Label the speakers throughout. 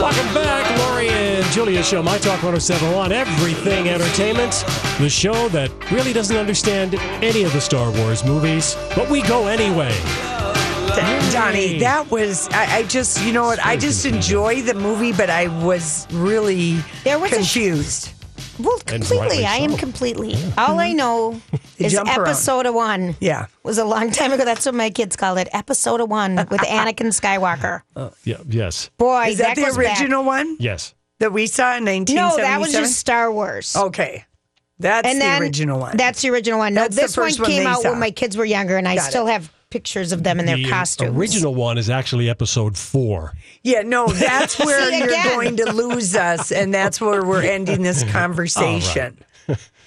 Speaker 1: Welcome back, Lori and Julia Show, My Talk 1071, Everything Entertainment, the show that really doesn't understand any of the Star Wars movies, but we go anyway.
Speaker 2: Donnie, that was I, I just you know what I just enjoy the movie, but I was really
Speaker 3: There was a
Speaker 2: confused.
Speaker 3: Well, completely.
Speaker 1: rightly
Speaker 3: I am
Speaker 1: so.
Speaker 3: completely. All I mm-hmm. know
Speaker 2: The
Speaker 3: is
Speaker 2: jump around.
Speaker 3: episode of one.
Speaker 2: Yeah.
Speaker 3: Was a long time ago. That's what my kids call it. Episode one with Anakin Skywalker.
Speaker 1: Uh, yeah, yes,
Speaker 3: Boy,
Speaker 2: Is that, the
Speaker 3: goes back.
Speaker 2: original one
Speaker 1: yes.
Speaker 2: that we saw in
Speaker 3: No,
Speaker 2: 1977?
Speaker 3: that was just Star Wars.
Speaker 2: okay. That's
Speaker 3: and
Speaker 2: the
Speaker 3: then
Speaker 2: original one.
Speaker 3: That's the original one. No,
Speaker 2: That's the
Speaker 3: this one
Speaker 2: first one
Speaker 3: came out
Speaker 2: saw.
Speaker 3: when my kids were younger, and I still
Speaker 2: it.
Speaker 3: have pictures of them in their costumes.
Speaker 1: the
Speaker 3: costumes.
Speaker 1: original one is actually episode four.
Speaker 2: yeah. No, that's where
Speaker 3: See,
Speaker 2: you're
Speaker 3: again.
Speaker 2: going to lose us, and that's where we're ending this conversation.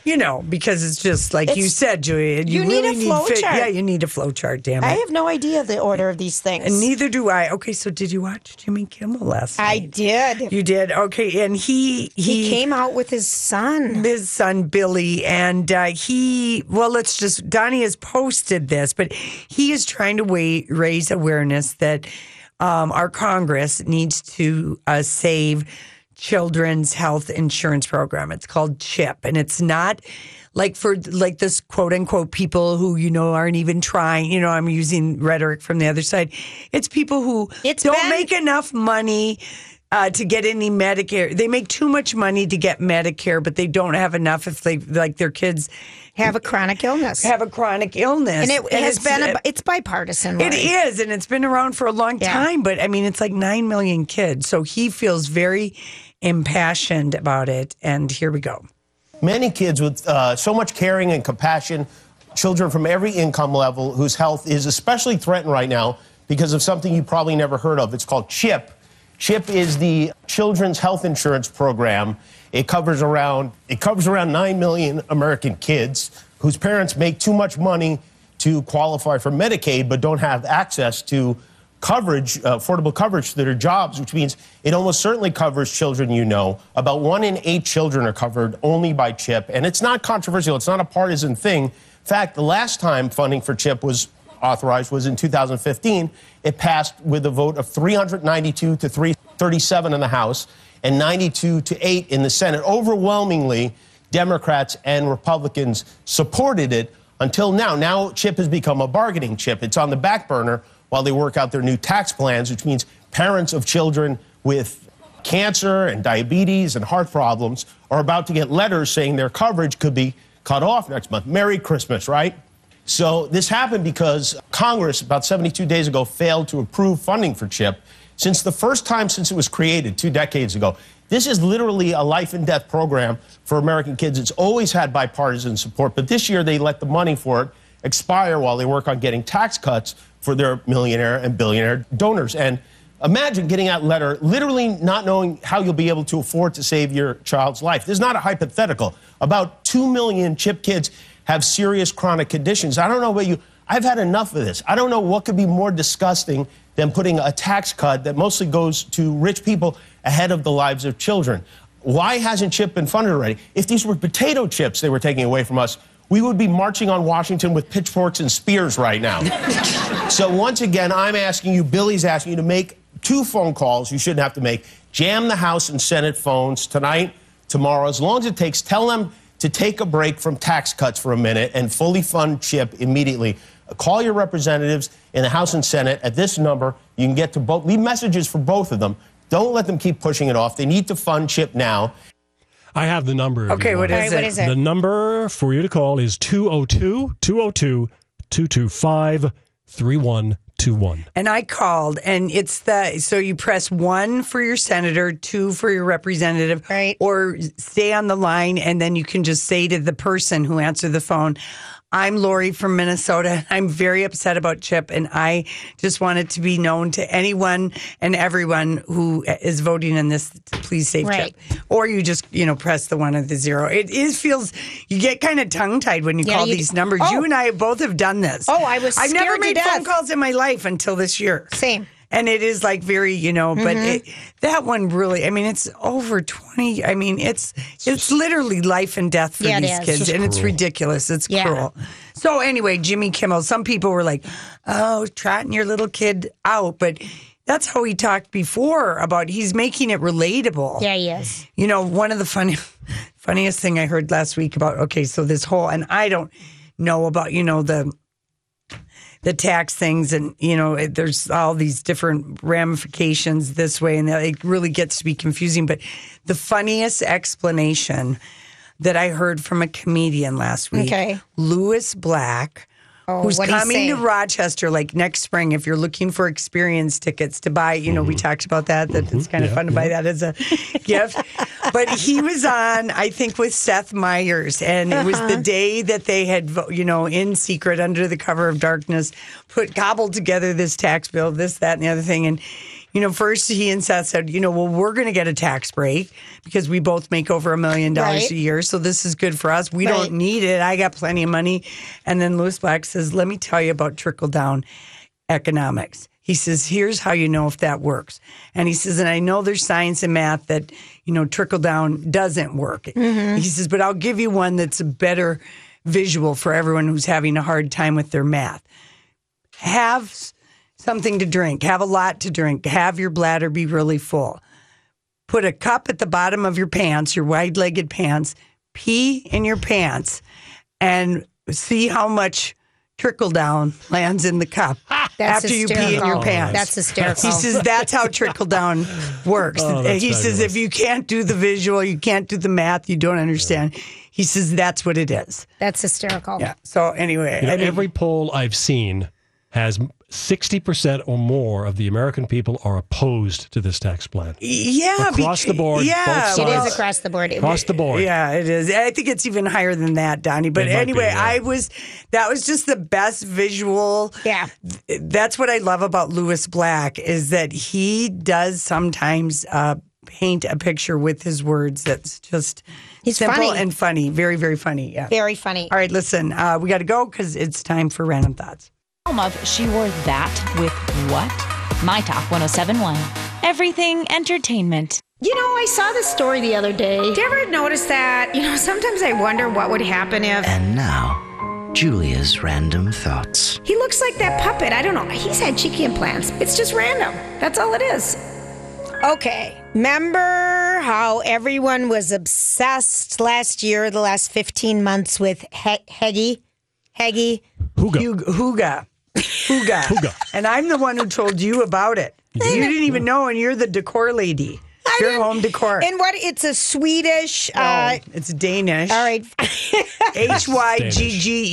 Speaker 2: You know, because it's just like you said, Julia. You,
Speaker 3: you need
Speaker 2: really
Speaker 3: a flow
Speaker 2: fit-
Speaker 3: chart.
Speaker 2: Yeah, you need a flow chart. Damn it.
Speaker 3: I have no idea the order of these things.
Speaker 2: and neither do I. Okay, so did you watch Jimmy Kimmel last
Speaker 3: I
Speaker 2: night?
Speaker 3: I did.
Speaker 2: You did. Okay, and he
Speaker 3: he came out with his son.
Speaker 2: his son Billy, and uh, he well, let's just Donnie has posted this, but he is trying to wa- raise awareness that um, our Congress needs to uh, save children's health insurance program. It's called CHIP, and it's not. Like for like this quote unquote people who you know aren't even trying, you know, I'm using rhetoric from the other side. It's people who
Speaker 3: It's
Speaker 2: don't
Speaker 3: been-
Speaker 2: make enough money uh, to get any Medicare. They make too much money to get Medicare, but they don't have enough if they like their kids
Speaker 3: Have a chronic illness.
Speaker 2: have a chronic illness.
Speaker 3: and it has
Speaker 2: it's-
Speaker 3: been, a, it's bipartisan.
Speaker 2: it
Speaker 3: Lori.
Speaker 2: is, and it's been around for a long
Speaker 3: Yeah.
Speaker 2: time. But I mean, it's like nine million kids, so he feels very impassioned about it. And here we go.
Speaker 4: Many kids with uh, so much caring and compassion, children from every income level whose health is especially threatened right now because of something you probably never heard of. It's called CHIP. CHIP is the Children's Health Insurance Program. It covers around it covers around 9 million American kids whose parents make too much money to qualify for Medicaid but don't have access to coverage, uh, affordable coverage to their jobs, which means it almost certainly covers children you know. About one in eight children are covered only by CHIP. And it's not controversial, it's not a partisan thing. In fact, the last time funding for CHIP was authorized was in 2015. It passed with a vote of 392 to 337 in the House and 92 to 8 in the Senate. Overwhelmingly, Democrats and Republicans supported it until now. Now, CHIP has become a bargaining chip. It's on the back burner while they work out their new tax plans, which means parents of children with cancer and diabetes and heart problems are about to get letters saying their coverage could be cut off next month. Merry Christmas, right? So this happened because Congress, about 72 days ago, failed to approve funding for CHIP. Since the first time since it was created two decades ago, this is literally a life and death program for American kids. It's always had bipartisan support, but this year they let the money for it expire while they work on getting tax cuts for their millionaire and billionaire donors. And imagine getting that letter, literally not knowing how you'll be able to afford to save your child's life. This is not a hypothetical. About 2 million CHIP kids have serious chronic conditions. I don't know about you. I've had enough of this. I don't know what could be more disgusting than putting a tax cut that mostly goes to rich people ahead of the lives of children. Why hasn't CHIP been funded already? If these were potato chips they were taking away from us, we would be marching on Washington with pitchforks and spears right now. so once again, I'm asking you, Billy's asking you to make two phone calls you shouldn't have to make. Jam the House and Senate phones tonight, tomorrow, as long as it takes. Tell them to take a break from tax cuts for a minute and fully fund CHIP immediately. Call your representatives in the House and Senate at this number. You can get to both. Leave messages for both of them. Don't let them keep pushing it off. They need to fund Chip now.
Speaker 1: I have the number.
Speaker 2: Okay,
Speaker 1: you
Speaker 2: what
Speaker 1: want.
Speaker 2: is
Speaker 3: All right,
Speaker 2: it?
Speaker 3: what is it?
Speaker 1: The number for you to call is 202 202 225 3121.
Speaker 2: And I called, and it's the so you press one for your senator, two for your representative,
Speaker 3: Right.
Speaker 2: Or stay on the line, and then you can just say to the person who answered the phone, "I'm Lori from Minnesota. I'm very upset about Chip, and I just want it to be known to anyone and everyone who is voting in this. Please save
Speaker 3: Right.
Speaker 2: Chip." Or you just you know press the one or the zero. It is feels you get kind of tongue tied when you
Speaker 3: Yeah,
Speaker 2: call
Speaker 3: you-
Speaker 2: these numbers.
Speaker 3: Oh.
Speaker 2: you and I both have done this.
Speaker 3: Oh, I was
Speaker 2: I've never made phone calls in my life until this year.
Speaker 3: Same.
Speaker 2: And it is like very, you know, but
Speaker 3: Mm-hmm.
Speaker 2: it, that one really, I mean, it's over 20. I mean, it's it's literally life and death for
Speaker 3: Yeah,
Speaker 2: these kids.
Speaker 3: It's
Speaker 2: and it's ridiculous. It's
Speaker 3: Yeah.
Speaker 2: cruel. So, anyway, Jimmy Kimmel, some people were like, oh, trotting your little kid out. But that's how he talked before about he's making it relatable.
Speaker 3: Yeah, he is.
Speaker 2: You know, one of the funny, funniest thing I heard last week about okay, so this whole and I don't know about you know the the tax things and you know it, there's all these different ramifications this way and that it really gets to be confusing. But the funniest explanation that I heard from a comedian last week,
Speaker 3: Okay.
Speaker 2: Lewis Black.
Speaker 3: Oh,
Speaker 2: Who's coming to? Rochester like next spring if you're looking for experience tickets to buy, you know, we mm-hmm. talked about that, that it's mm-hmm. kind of fun to buy that as a gift. But he was on, I think, with Seth Meyers, and it was the day that they had, you know, in secret under the cover of darkness, put cobbled together this tax bill, this, that, and the other thing. And you know, first he and Seth said, you know, well, we're going to get a tax break because we both make over a million dollars a year. So this is good for us. We
Speaker 3: Right.
Speaker 2: don't need it. I got plenty of money. And then Lewis Black says, let me tell you about trickle down economics. He says, here's how you know if that works. And he says, and I know there's science and math that, you know, trickle down doesn't work. Mm-hmm. He says, but I'll give you one that's a better visual for everyone who's having a hard time with their math have s- something to drink, have a lot to drink, have your bladder be really full. Put a cup at the bottom of your pants, your wide legged pants, pee in your pants, and see how much trickle down lands in the cup
Speaker 3: That's
Speaker 2: after you pee in your pants.
Speaker 3: Oh, that's hysterical.
Speaker 2: He says that's how trickle down works.
Speaker 1: Oh, that's
Speaker 2: he says if you can't do the visual, you can't do the math, you don't understand. He says that's what it is.
Speaker 3: That's hysterical.
Speaker 2: Yeah. So anyway,
Speaker 1: You know,
Speaker 2: I mean,
Speaker 1: every poll I've seen has 60% or more of the American people are opposed to this tax plan.
Speaker 2: yeah,
Speaker 1: Across
Speaker 2: beca-
Speaker 1: the board,
Speaker 2: Yeah,
Speaker 1: both
Speaker 3: It
Speaker 1: sides.
Speaker 3: is across the board.
Speaker 1: Across the board.
Speaker 2: Yeah, it is. I think it's even higher than that, Donnie. But
Speaker 1: It might be,
Speaker 2: anyway,
Speaker 1: yeah.
Speaker 2: I was that was just the best visual.
Speaker 3: Yeah.
Speaker 2: That's what I love about Lewis Black is that he does sometimes uh, paint a picture with his words that's just
Speaker 3: He's
Speaker 2: simple
Speaker 3: funny.
Speaker 2: and funny. Very, very funny. Yeah.
Speaker 3: Very funny.
Speaker 2: All right, listen, uh, we got to go because it's time for random thoughts.
Speaker 5: Home of She Wore That with What? My Talk 1071. Everything entertainment.
Speaker 6: You know, I saw this story the other day. Did you ever notice that? You know, sometimes I wonder what would happen if
Speaker 7: And now, Julia's random thoughts.
Speaker 6: he looks like that puppet. I don't know. He's had cheeky implants. It's just random. That's all it is.
Speaker 3: Okay. Remember how everyone was obsessed last year, the last 15 months with he- Heggy? Heggy?
Speaker 1: Huga.
Speaker 2: Hug- Huga. Huga.
Speaker 1: Huga.
Speaker 2: And I'm the one who told you about it. You didn't even know, and you're the decor lady.
Speaker 3: I
Speaker 2: Your
Speaker 3: didn't-
Speaker 2: home decor.
Speaker 3: And what? It's a Swedish. Uh,
Speaker 2: it's Danish.
Speaker 3: all right.
Speaker 2: H Y G G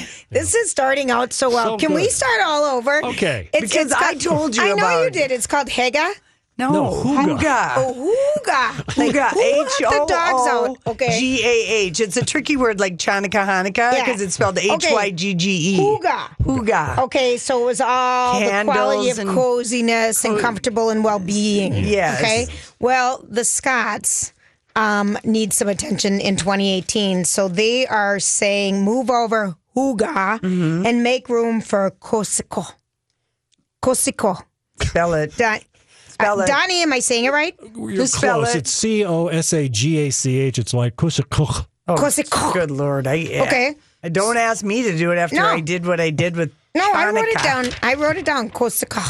Speaker 2: E.
Speaker 3: This is starting out so well.
Speaker 1: So
Speaker 3: Can we
Speaker 1: good.
Speaker 3: start all over?
Speaker 1: Okay.
Speaker 2: Because I told you
Speaker 3: I know
Speaker 2: about
Speaker 3: you
Speaker 2: it.
Speaker 3: did. It's called Hega.
Speaker 2: No,
Speaker 1: No, Huga.
Speaker 2: Huga.
Speaker 3: Oh, Huga. Like,
Speaker 2: Huga.
Speaker 3: who
Speaker 2: H
Speaker 3: the dogs out? Okay.
Speaker 2: G A H. It's a tricky word like Chanukah Hanukkah
Speaker 3: Yeah.
Speaker 2: because it's spelled
Speaker 3: Okay.
Speaker 2: H Y G G E.
Speaker 3: Huga.
Speaker 2: Huga.
Speaker 3: Okay, so it was all the quality of
Speaker 2: and-
Speaker 3: coziness and comfortable and well being.
Speaker 2: Yes.
Speaker 3: Okay. Well, the Scots um, need some attention in 2018, so they are saying move over Huga
Speaker 2: Mm-hmm.
Speaker 3: and make room for Kosiko. Kosiko.
Speaker 2: Spell it.
Speaker 3: Don-
Speaker 2: Spell
Speaker 3: uh,
Speaker 2: it.
Speaker 3: Donnie, am I saying it right?
Speaker 1: You're
Speaker 2: Just spell
Speaker 1: close.
Speaker 2: it.
Speaker 1: It's C O S A G A C H. It's like kushakuch.
Speaker 2: Oh,
Speaker 3: Kosiko.
Speaker 2: good lord. I,
Speaker 3: Okay.
Speaker 2: I don't ask me to do it after
Speaker 3: No.
Speaker 2: I did what I did with
Speaker 3: No, I wrote it
Speaker 2: Chanukah.
Speaker 3: down. I wrote it down. Corsica.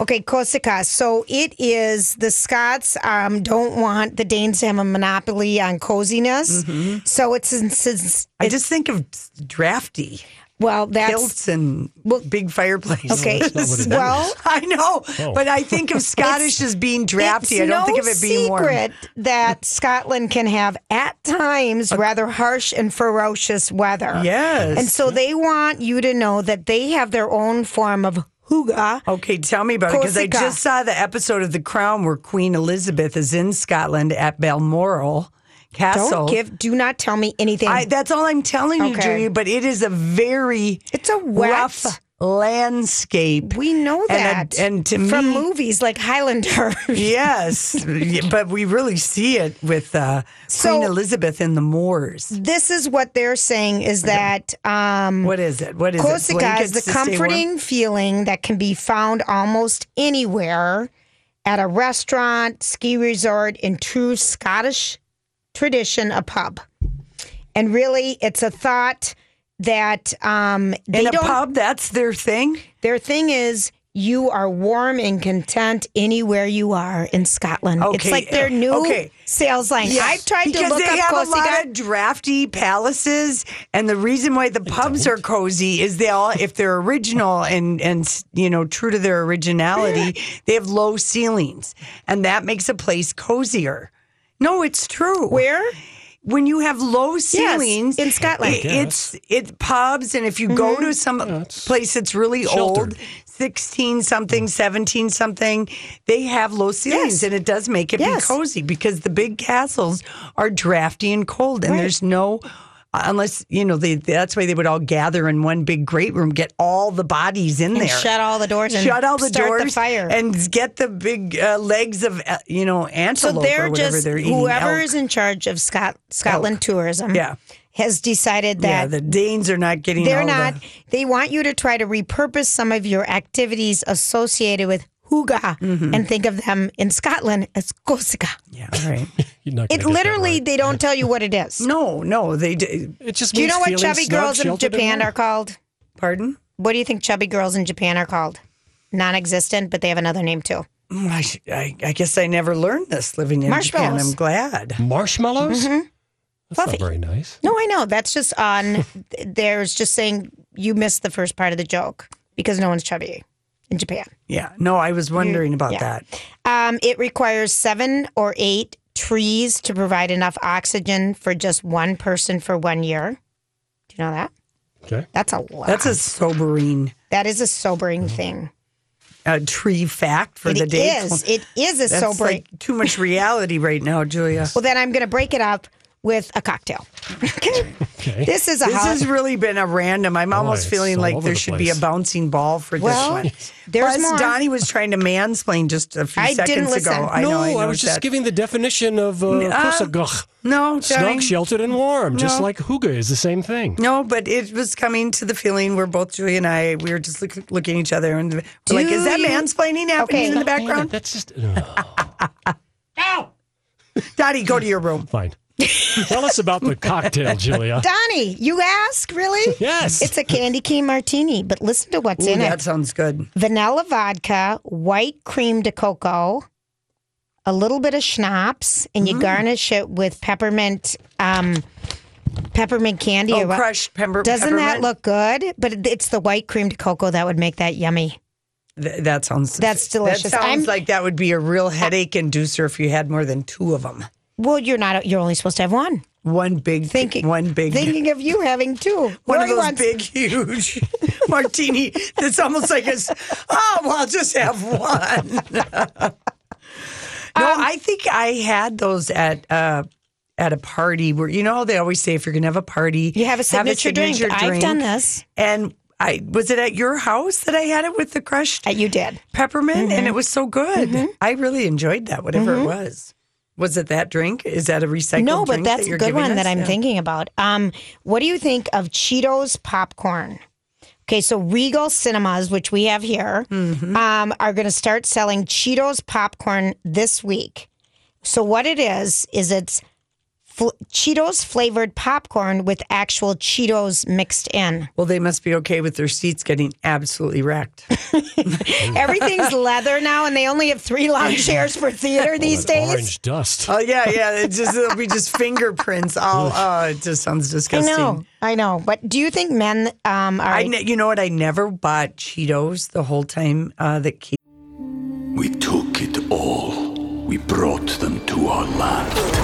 Speaker 3: Okay, Corsica. So it is the Scots um, don't want the Danes to have a monopoly on coziness. So it's, it's, it's
Speaker 2: I just think of drafty.
Speaker 3: Well, that's
Speaker 2: kilts and big fireplaces.
Speaker 3: Okay.
Speaker 1: that's not what it
Speaker 3: well,
Speaker 2: I know,
Speaker 1: Oh.
Speaker 2: but I think of Scottish as being drafty. I don't
Speaker 3: no
Speaker 2: think of it being warm.
Speaker 3: secret that Scotland can have at times rather harsh and ferocious weather.
Speaker 2: Yes.
Speaker 3: And so they want you to know that they have their own form of hygge.
Speaker 2: Okay, tell me about it because I just saw the episode of The Crown where Queen Elizabeth is in Scotland at Balmoral Castle.
Speaker 3: Don't give do not tell me anything.
Speaker 2: I, that's all I'm telling you,
Speaker 3: Okay.
Speaker 2: Julia. But it is a very
Speaker 3: it's a wet
Speaker 2: rough landscape.
Speaker 3: we know
Speaker 2: And a-
Speaker 3: that
Speaker 2: and to
Speaker 3: from
Speaker 2: me-
Speaker 3: movies like Highlander.
Speaker 2: Yes, but we really see it with uh,
Speaker 3: So-
Speaker 2: Queen Elizabeth in the Moors.
Speaker 3: this is what they're saying is that um
Speaker 2: What is it? What is
Speaker 3: Corsica
Speaker 2: it?
Speaker 3: is the
Speaker 2: to stay warm?
Speaker 3: comforting feeling that can be found almost anywhere at a restaurant, ski resort, in true Scottish tradition, a pub. And really, it's a thought that um, they
Speaker 2: in a
Speaker 3: don't.
Speaker 2: pub. That's their thing.
Speaker 3: Their thing is you are warm and content anywhere you are in Scotland. It's like their new
Speaker 2: okay.
Speaker 3: sales line. I've tried
Speaker 2: because
Speaker 3: to look
Speaker 2: they
Speaker 3: up
Speaker 2: have
Speaker 3: Corsica.
Speaker 2: a lot of drafty palaces, and the reason why the pubs are cozy is they all, if they're original and and you know true to their originality, they have low ceilings, and that makes a place cozier. No, it's true.
Speaker 3: Where?
Speaker 2: When you have low ceilings
Speaker 3: in Scotland.
Speaker 2: it's it's pubs, and if you go to mm-hmm. some place that's really old, sixteen something, seventeen something, they have low ceilings,
Speaker 3: Yes.
Speaker 2: and it does make it
Speaker 3: Yes.
Speaker 2: be cozy because the big castles are drafty and cold, and
Speaker 3: Right.
Speaker 2: there's no. Unless you know, they, that's why they would all gather in one big great room, get all the bodies in
Speaker 3: And
Speaker 2: there,
Speaker 3: shut all the doors and
Speaker 2: shut all the
Speaker 3: start the
Speaker 2: doors,
Speaker 3: fire.
Speaker 2: and get the big uh, legs of uh, you know antelope So they're
Speaker 3: just
Speaker 2: they're eating.
Speaker 3: whoever
Speaker 2: elk.
Speaker 3: is in charge of Scot- Scotland tourism.
Speaker 2: Yeah.
Speaker 3: has decided
Speaker 2: yeah,
Speaker 3: that
Speaker 2: the Danes are not getting.
Speaker 3: they're not.
Speaker 2: The,
Speaker 3: They want you to try to repurpose some of your activities associated with hygge
Speaker 2: Mm-hmm.
Speaker 3: and think of them in Scotland as Corsica.
Speaker 2: yeah, right.
Speaker 1: You're not
Speaker 3: It literally
Speaker 1: right.
Speaker 3: they don't tell you what it is.
Speaker 2: no, no, they. d-
Speaker 1: It just
Speaker 3: Do you know what chubby girls in Japan are called?
Speaker 2: Pardon?
Speaker 3: What do you think chubby girls in Japan are called? Non-existent, but they have another name too.
Speaker 2: Mm, I, I, I guess I never learned this living in Japan. I'm glad.
Speaker 1: Marshmallows? That's
Speaker 3: Fluffy.
Speaker 1: not very nice.
Speaker 3: No, I know. That's just on. there's just saying you missed the first part of the joke because no one's chubby in Japan.
Speaker 2: Yeah, no, I was wondering about
Speaker 3: yeah.
Speaker 2: that.
Speaker 3: Um, it requires seven or eight trees to provide enough oxygen for just one person for one year. Do you know that?
Speaker 1: Okay.
Speaker 3: That's a lot.
Speaker 2: That's a sobering
Speaker 3: that is a sobering mm-hmm. thing.
Speaker 2: A tree fact for
Speaker 3: It
Speaker 2: the day.
Speaker 3: is. It is a
Speaker 2: That's
Speaker 3: sobering.
Speaker 2: like too much reality right now, Julia.
Speaker 3: well, then I'm going to break it up with a cocktail. okay.
Speaker 1: Okay.
Speaker 3: This is a
Speaker 2: This
Speaker 3: hot-
Speaker 2: has really been a random. I'm almost feeling like there
Speaker 1: the
Speaker 2: should be a bouncing ball for
Speaker 3: Well,
Speaker 2: this one.
Speaker 3: there's
Speaker 2: Plus,
Speaker 3: more.
Speaker 2: Donnie was trying to mansplain just a few
Speaker 3: I
Speaker 2: seconds
Speaker 3: didn't listen.
Speaker 2: ago. I
Speaker 1: no,
Speaker 2: know. I,
Speaker 1: I,
Speaker 2: know
Speaker 1: was just
Speaker 2: that.
Speaker 1: giving the definition of uh,
Speaker 2: Uh,
Speaker 1: Kusagach.
Speaker 2: no,
Speaker 1: Snug,
Speaker 2: Donnie.
Speaker 1: sheltered, and warm, just
Speaker 2: No.
Speaker 1: like Huga is the same thing.
Speaker 2: No, but it was coming to the feeling where both Julie and I, we were just look, looking at each other and we're like, is that
Speaker 3: you-
Speaker 2: mansplaining happening
Speaker 3: Okay.
Speaker 2: in the background?
Speaker 1: That's just uh,
Speaker 2: Daddy, go to your room.
Speaker 1: fine. Tell us about the cocktail, Julia.
Speaker 3: Donnie, you ask, really?
Speaker 1: Yes.
Speaker 3: It's a candy cane martini, but listen to what's
Speaker 2: Ooh,
Speaker 3: in
Speaker 2: that
Speaker 3: it.
Speaker 2: That sounds good.
Speaker 3: vanilla vodka, white creme de cacao, a little bit of schnapps, and
Speaker 2: Mm.
Speaker 3: you garnish it with peppermint, um, peppermint candy.
Speaker 2: Oh,
Speaker 3: or what-
Speaker 2: crushed pepper.
Speaker 3: Doesn't that look good? But it's the white creme de cacao that would make that yummy.
Speaker 2: Th- that sounds.
Speaker 3: That's delicious.
Speaker 2: That sounds
Speaker 3: I'm-
Speaker 2: like that would be a real headache inducer if you had more than two of them.
Speaker 3: Well, you're not. You're only supposed to have one.
Speaker 2: One big,
Speaker 3: Thinking,
Speaker 2: one big,
Speaker 3: thinking of you having two.
Speaker 2: one
Speaker 3: Lori
Speaker 2: of those
Speaker 3: wants-
Speaker 2: big, huge martini. That's almost like a. Oh, well, I'll just have one. no,
Speaker 3: Um,
Speaker 2: I think I had those at. Uh, at a party where you know they always say if you're gonna have a party
Speaker 3: You have a signature, drink. I've done this.
Speaker 2: and I was it at your house that I had it with the crushed
Speaker 3: Uh, you did.
Speaker 2: peppermint, and
Speaker 3: Mm-hmm.
Speaker 2: it was so good. I really enjoyed that, whatever it was. Was it that drink? Is that a recycled
Speaker 3: No, but that's
Speaker 2: that
Speaker 3: a good one
Speaker 2: us?
Speaker 3: that I'm
Speaker 2: Yeah.
Speaker 3: thinking about. Um, what do you think of Cheetos popcorn? Okay, so Regal Cinemas, which we have here,
Speaker 2: Mm-hmm.
Speaker 3: um, are going to start selling Cheetos popcorn this week. So what it is is it's fl- Cheetos flavored popcorn with actual Cheetos mixed in.
Speaker 2: Well, they must be okay with their seats getting absolutely wrecked.
Speaker 3: Everything's leather now, and they only have three lounge chairs for theater these days.
Speaker 1: Orange dust.
Speaker 2: Oh yeah, yeah. It just it'll be just fingerprints. All oh, it just sounds disgusting.
Speaker 3: I know, I know. But do you think men um, are?
Speaker 2: I ne- you know what? I never bought Cheetos the whole time uh, that Keith.
Speaker 8: We took it all. We brought them to our land.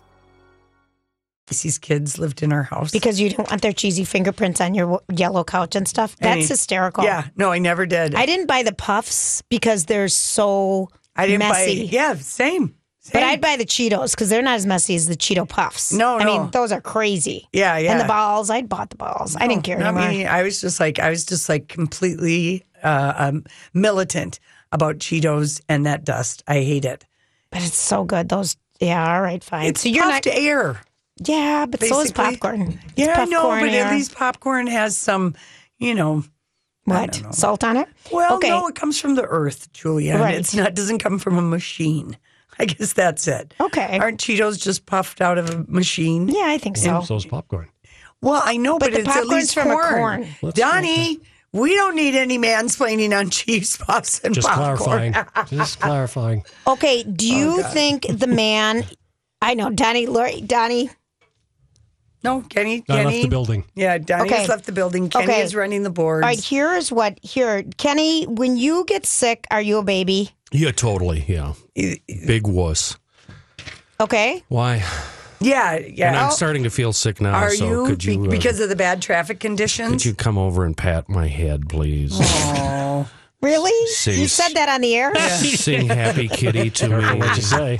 Speaker 2: These kids lived in our house
Speaker 3: because you don't want their cheesy fingerprints on your w- yellow couch and stuff. That's
Speaker 2: Any-
Speaker 3: hysterical.
Speaker 2: Yeah, no, I never did.
Speaker 3: I didn't buy the puffs because they're so
Speaker 2: I didn't
Speaker 3: messy.
Speaker 2: buy. Yeah, same.
Speaker 3: But. I'd buy the Cheetos because they're not as messy as the Cheeto Puffs.
Speaker 2: No,
Speaker 3: I
Speaker 2: no.
Speaker 3: mean those are crazy.
Speaker 2: Yeah, yeah.
Speaker 3: And the balls, I'd bought the balls. I didn't care
Speaker 2: Not
Speaker 3: anymore.
Speaker 2: me. I was just like, I was just like completely uh, um, militant about Cheetos and that dust. I hate it.
Speaker 3: But it's so good. Those, yeah, all right, fine.
Speaker 2: It's
Speaker 3: so you're not.
Speaker 2: puffed air.
Speaker 3: Yeah, but so is popcorn. It's
Speaker 2: Yeah, I know, but
Speaker 3: air.
Speaker 2: at least popcorn has some, you know.
Speaker 3: what salt on it?
Speaker 2: Well,
Speaker 3: okay.
Speaker 2: no, it comes from the earth, Julia.
Speaker 3: Right.
Speaker 2: It's not doesn't come from a machine. I guess that's it.
Speaker 3: Okay.
Speaker 2: Aren't Cheetos just puffed out of a machine?
Speaker 3: Yeah, I think so.
Speaker 1: So is popcorn.
Speaker 2: Well, I know,
Speaker 3: But
Speaker 2: but,
Speaker 3: the
Speaker 2: it's at
Speaker 3: popcorn's
Speaker 2: least
Speaker 3: from a
Speaker 2: corn.
Speaker 3: corn.
Speaker 2: Donnie, we don't need any mansplaining on cheese puffs and popcorn.
Speaker 1: Just
Speaker 2: popcorn.
Speaker 1: clarifying. Just clarifying.
Speaker 3: Okay, do
Speaker 2: Oh,
Speaker 3: you think the man? I know Donnie. Lori, Donnie.
Speaker 2: No, Kenny.
Speaker 1: I
Speaker 2: Kenny.
Speaker 1: left the building.
Speaker 2: Yeah, Donnie
Speaker 3: Okay.
Speaker 2: has left the building. Kenny
Speaker 3: Okay.
Speaker 2: is running the boards.
Speaker 3: All right, here's what. Here, Kenny. When you get sick, are you a baby?
Speaker 1: Yeah, totally. Yeah. Big wuss.
Speaker 3: Okay.
Speaker 1: Why?
Speaker 2: Yeah, yeah.
Speaker 1: And I'm starting to feel sick now.
Speaker 2: Are
Speaker 1: so
Speaker 2: you,
Speaker 1: could you
Speaker 2: Be-
Speaker 1: uh,
Speaker 2: because of the bad traffic conditions?
Speaker 1: could you come over and pat my head, please?
Speaker 2: Oh.
Speaker 3: Really?
Speaker 1: Sing-
Speaker 3: You said that on the air?
Speaker 1: Sing "Happy Kitty" to Careful what you say.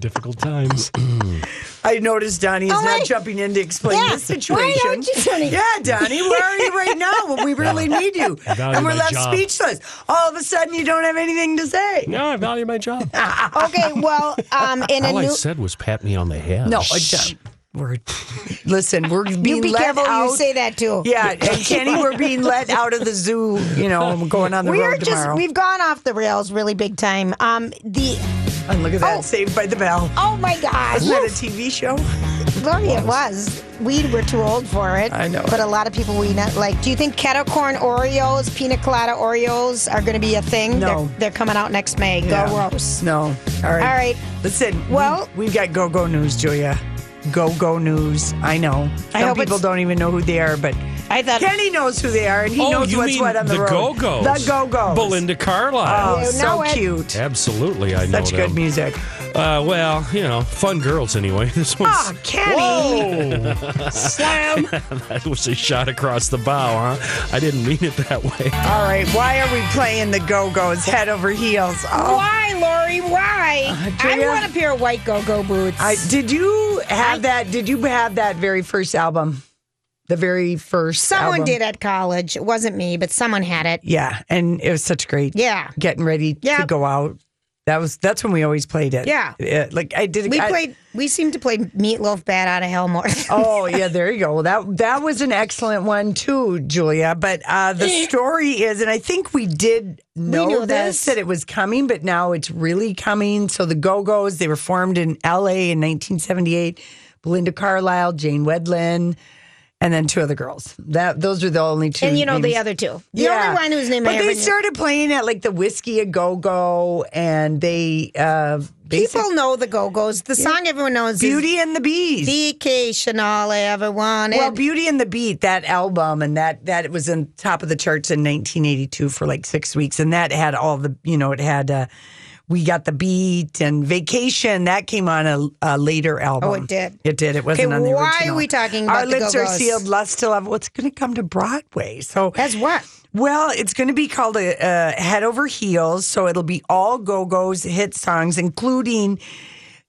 Speaker 1: Difficult times.
Speaker 2: I noticed Donnie is
Speaker 3: Oh,
Speaker 2: not
Speaker 3: wait.
Speaker 2: jumping in to explain
Speaker 3: Yeah.
Speaker 2: the situation.
Speaker 3: Why aren't you,
Speaker 2: Yeah, Donnie, where are you right now when we really need you? and we're left
Speaker 1: job.
Speaker 2: speechless. All of a sudden, you don't have anything to say.
Speaker 1: No, I value my job.
Speaker 3: Okay. Well, um, in a
Speaker 1: All I said was pat me on the head.
Speaker 2: No, I don't. We're, listen, we're being
Speaker 3: You be
Speaker 2: let
Speaker 3: careful
Speaker 2: out.
Speaker 3: you say that too.
Speaker 2: Yeah, and Kenny, we're being let out of the zoo. You know, we're going on the
Speaker 3: we are just
Speaker 2: tomorrow.
Speaker 3: we've gone off the rails really big time. Um, the
Speaker 2: and look at that,
Speaker 3: Oh.
Speaker 2: Saved by the Bell.
Speaker 3: oh my gosh,
Speaker 2: Isn't that a TV show?
Speaker 3: Lori, it was. We were too old for it.
Speaker 2: I know
Speaker 3: but a lot of people we not like. Do you think kettle corn Oreos, pina colada Oreos are going to be a thing?
Speaker 2: No.
Speaker 3: they're, they're coming out next May.
Speaker 2: Yeah.
Speaker 3: Go roast.
Speaker 2: No. All right.
Speaker 3: All right.
Speaker 2: Listen,
Speaker 3: Well-
Speaker 2: we, have got go go news, Julia. Go go news. I know.
Speaker 3: I
Speaker 2: Some
Speaker 3: hope
Speaker 2: people don't even know who they are, but
Speaker 3: I thought
Speaker 2: Kenny knows who they are, and he
Speaker 1: oh,
Speaker 2: knows
Speaker 1: you
Speaker 2: what's
Speaker 1: mean
Speaker 2: what on the, road.
Speaker 1: the
Speaker 2: road.
Speaker 1: Go-Go's.
Speaker 2: The Go Go's.
Speaker 1: Belinda Carlisle.
Speaker 2: Oh, so
Speaker 3: it.
Speaker 2: cute.
Speaker 1: Absolutely, I know
Speaker 2: Such good music.
Speaker 1: Uh, well, you know, fun girls anyway. This one's
Speaker 2: Oh, Kenny.
Speaker 3: slam.
Speaker 1: that was a shot across the bow, huh? I didn't mean it that way.
Speaker 2: All right, why are we playing the Go Go's head over heels? Oh,
Speaker 3: Why, Lori? Why? I
Speaker 2: Julia?
Speaker 3: want a pair of white go-go boots.
Speaker 2: I, did you have that? Did you have that very first album? The very first.
Speaker 3: someone
Speaker 2: album?
Speaker 3: did at college. It wasn't me, but someone had it.
Speaker 2: Yeah, and it was such great.
Speaker 3: Yeah.
Speaker 2: getting ready to go out. That was that's when we always played it.
Speaker 3: Yeah.
Speaker 2: like I did.
Speaker 3: We
Speaker 2: I-
Speaker 3: played. We seemed to play Meatloaf "Bat Out of Hell" more.
Speaker 2: Oh yeah, there you go. That that was an excellent one too, Julia. But uh, the story is, and I think we did know
Speaker 3: knew
Speaker 2: this,
Speaker 3: this.
Speaker 2: that it was coming, but now it's really coming. So the Go Go's they were formed in L.A. in 1978. Belinda Carlisle, Jane Wiedlin, and then two other girls. That those are the only two.
Speaker 3: and you know the other two. The only one whose name
Speaker 2: But
Speaker 3: I
Speaker 2: they
Speaker 3: ever knew-
Speaker 2: started playing at like the Whisky a Go Go, and they uh, basic
Speaker 3: People know the Go Go's. The song everyone knows
Speaker 2: Beauty and the Beat.
Speaker 3: Vacation all I ever wanted.
Speaker 2: Well, Beauty and the Beat, that album, and that that was in top of the charts in 1982 for like six weeks, and that had all the, you know, it had uh, we got the beat and Vacation. That came on a, a later album.
Speaker 3: Oh, it did?
Speaker 2: It did. It wasn't on the
Speaker 3: why
Speaker 2: original.
Speaker 3: are we talking
Speaker 2: Our
Speaker 3: about the
Speaker 2: lips are
Speaker 3: Go-Go's?
Speaker 2: sealed. Lust to love. What's going to come to Broadway? So
Speaker 3: As what?
Speaker 2: Well, it's going to be called a, uh Head Over Heels. So it'll be all Go Go's hit songs, including,